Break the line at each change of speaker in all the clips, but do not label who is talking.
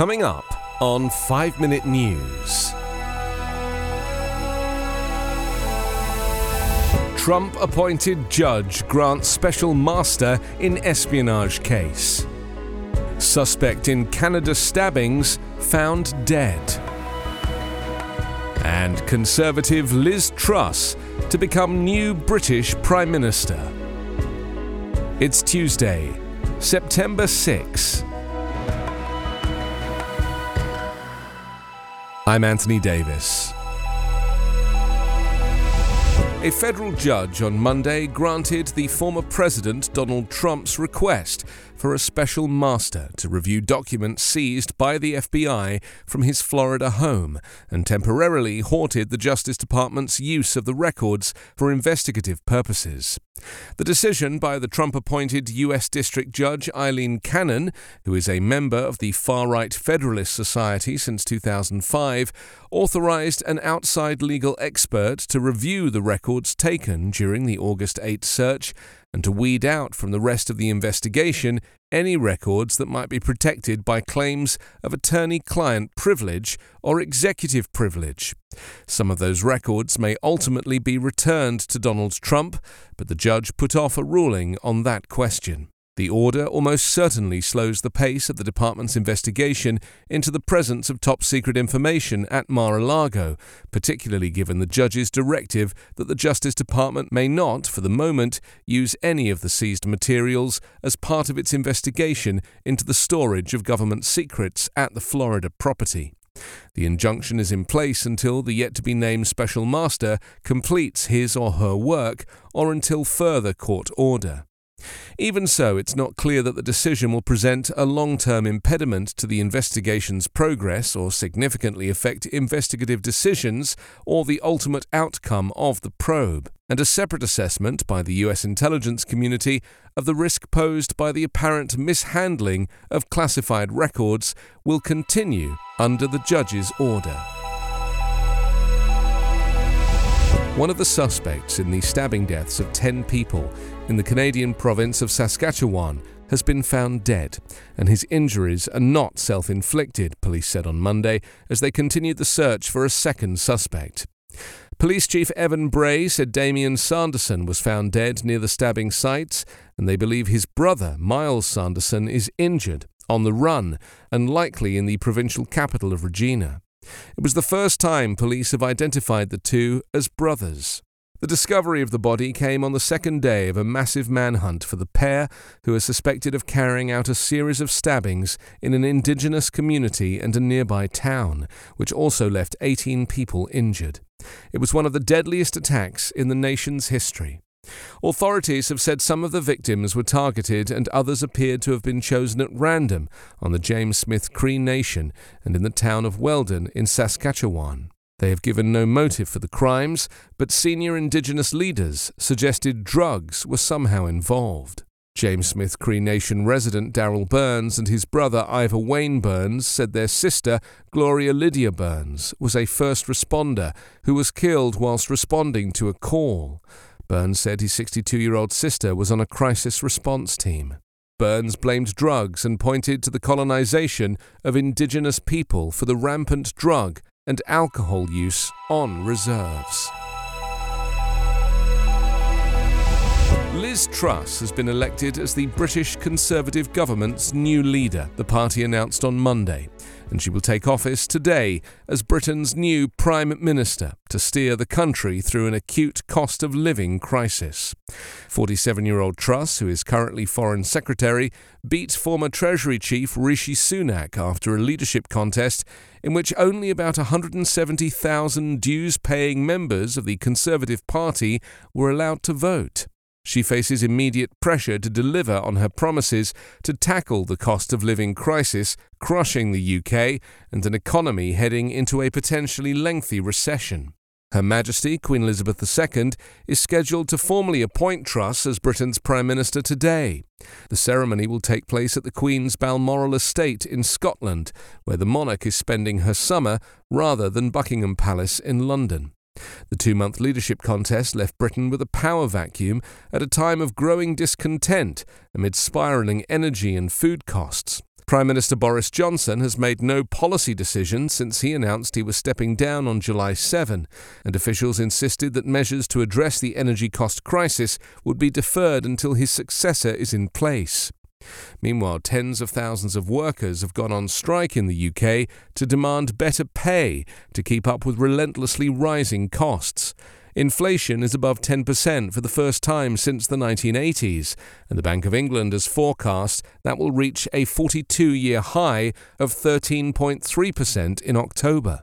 Coming up on 5 Minute News. Trump appointed judge grants special master in espionage case. Suspect in Canada stabbings found dead. And Conservative Liz Truss to become new British Prime Minister. It's Tuesday, September 6. I'm Anthony Davis. A federal judge on Monday granted the former president Donald Trump's request for a special master to review documents seized by the FBI from his Florida home and temporarily halted the Justice Department's use of the records for investigative purposes. The decision by the Trump appointed U.S. District Judge Aileen Cannon, who is a member of the far right Federalist Society since 2005, authorized an outside legal expert to review the records taken during the August 8 search and to weed out from the rest of the investigation any records that might be protected by claims of attorney client privilege or executive privilege. Some of those records may ultimately be returned to Donald Trump, but the judge put off a ruling on that question. The order almost certainly slows the pace of the department's investigation into the presence of top secret information at Mar a Lago, particularly given the judge's directive that the Justice Department may not, for the moment, use any of the seized materials as part of its investigation into the storage of government secrets at the Florida property. The injunction is in place until the yet to be named special master completes his or her work or until further court order. Even so, it's not clear that the decision will present a long term impediment to the investigation's progress or significantly affect investigative decisions or the ultimate outcome of the probe, and a separate assessment by the US intelligence community of the risk posed by the apparent mishandling of classified records will continue under the judge's order. One of the suspects in the stabbing deaths of 10 people in the Canadian province of Saskatchewan has been found dead, and his injuries are not self inflicted, police said on Monday as they continued the search for a second suspect. Police Chief Evan Bray said Damien Sanderson was found dead near the stabbing sites, and they believe his brother, Myles Sanderson, is injured, on the run, and likely in the provincial capital of Regina. It was the first time police have identified the two as brothers. The discovery of the body came on the second day of a massive manhunt for the pair who are suspected of carrying out a series of stabbings in an indigenous community and a nearby town, which also left 18 people injured. It was one of the deadliest attacks in the nation's history. Authorities have said some of the victims were targeted and others appeared to have been chosen at random on the James Smith Cree Nation and in the town of Weldon in Saskatchewan. They have given no motive for the crimes, but senior Indigenous leaders suggested drugs were somehow involved. James Smith Cree Nation resident Daryl Burns and his brother Ivor Wayne Burns said their sister, Gloria Lydia Burns, was a first responder who was killed whilst responding to a call. Burns said his 62 year old sister was on a crisis response team. Burns blamed drugs and pointed to the colonization of indigenous people for the rampant drug and alcohol use on reserves. Liz Truss has been elected as the British Conservative government's new leader, the party announced on Monday and she will take office today as Britain's new Prime Minister to steer the country through an acute cost of living crisis. 47 year old Truss, who is currently Foreign Secretary, beat former Treasury Chief Rishi Sunak after a leadership contest in which only about 170,000 dues paying members of the Conservative Party were allowed to vote. She faces immediate pressure to deliver on her promises to tackle the cost of living crisis crushing the UK and an economy heading into a potentially lengthy recession. Her Majesty Queen Elizabeth II is scheduled to formally appoint Truss as Britain's Prime Minister today. The ceremony will take place at the Queen's Balmoral estate in Scotland, where the monarch is spending her summer rather than Buckingham Palace in London. The two month leadership contest left Britain with a power vacuum at a time of growing discontent amid spiralling energy and food costs. Prime Minister Boris Johnson has made no policy decision since he announced he was stepping down on July 7, and officials insisted that measures to address the energy cost crisis would be deferred until his successor is in place. Meanwhile, tens of thousands of workers have gone on strike in the UK to demand better pay to keep up with relentlessly rising costs. Inflation is above 10% for the first time since the 1980s, and the Bank of England has forecast that will reach a 42 year high of 13.3% in October.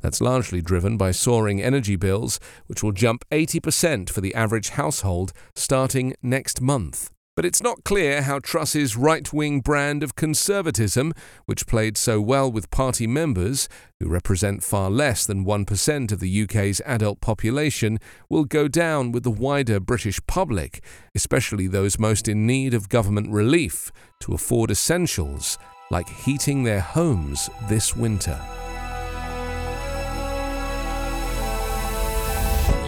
That's largely driven by soaring energy bills, which will jump 80% for the average household starting next month. But it's not clear how Truss's right wing brand of conservatism, which played so well with party members, who represent far less than 1% of the UK's adult population, will go down with the wider British public, especially those most in need of government relief to afford essentials like heating their homes this winter.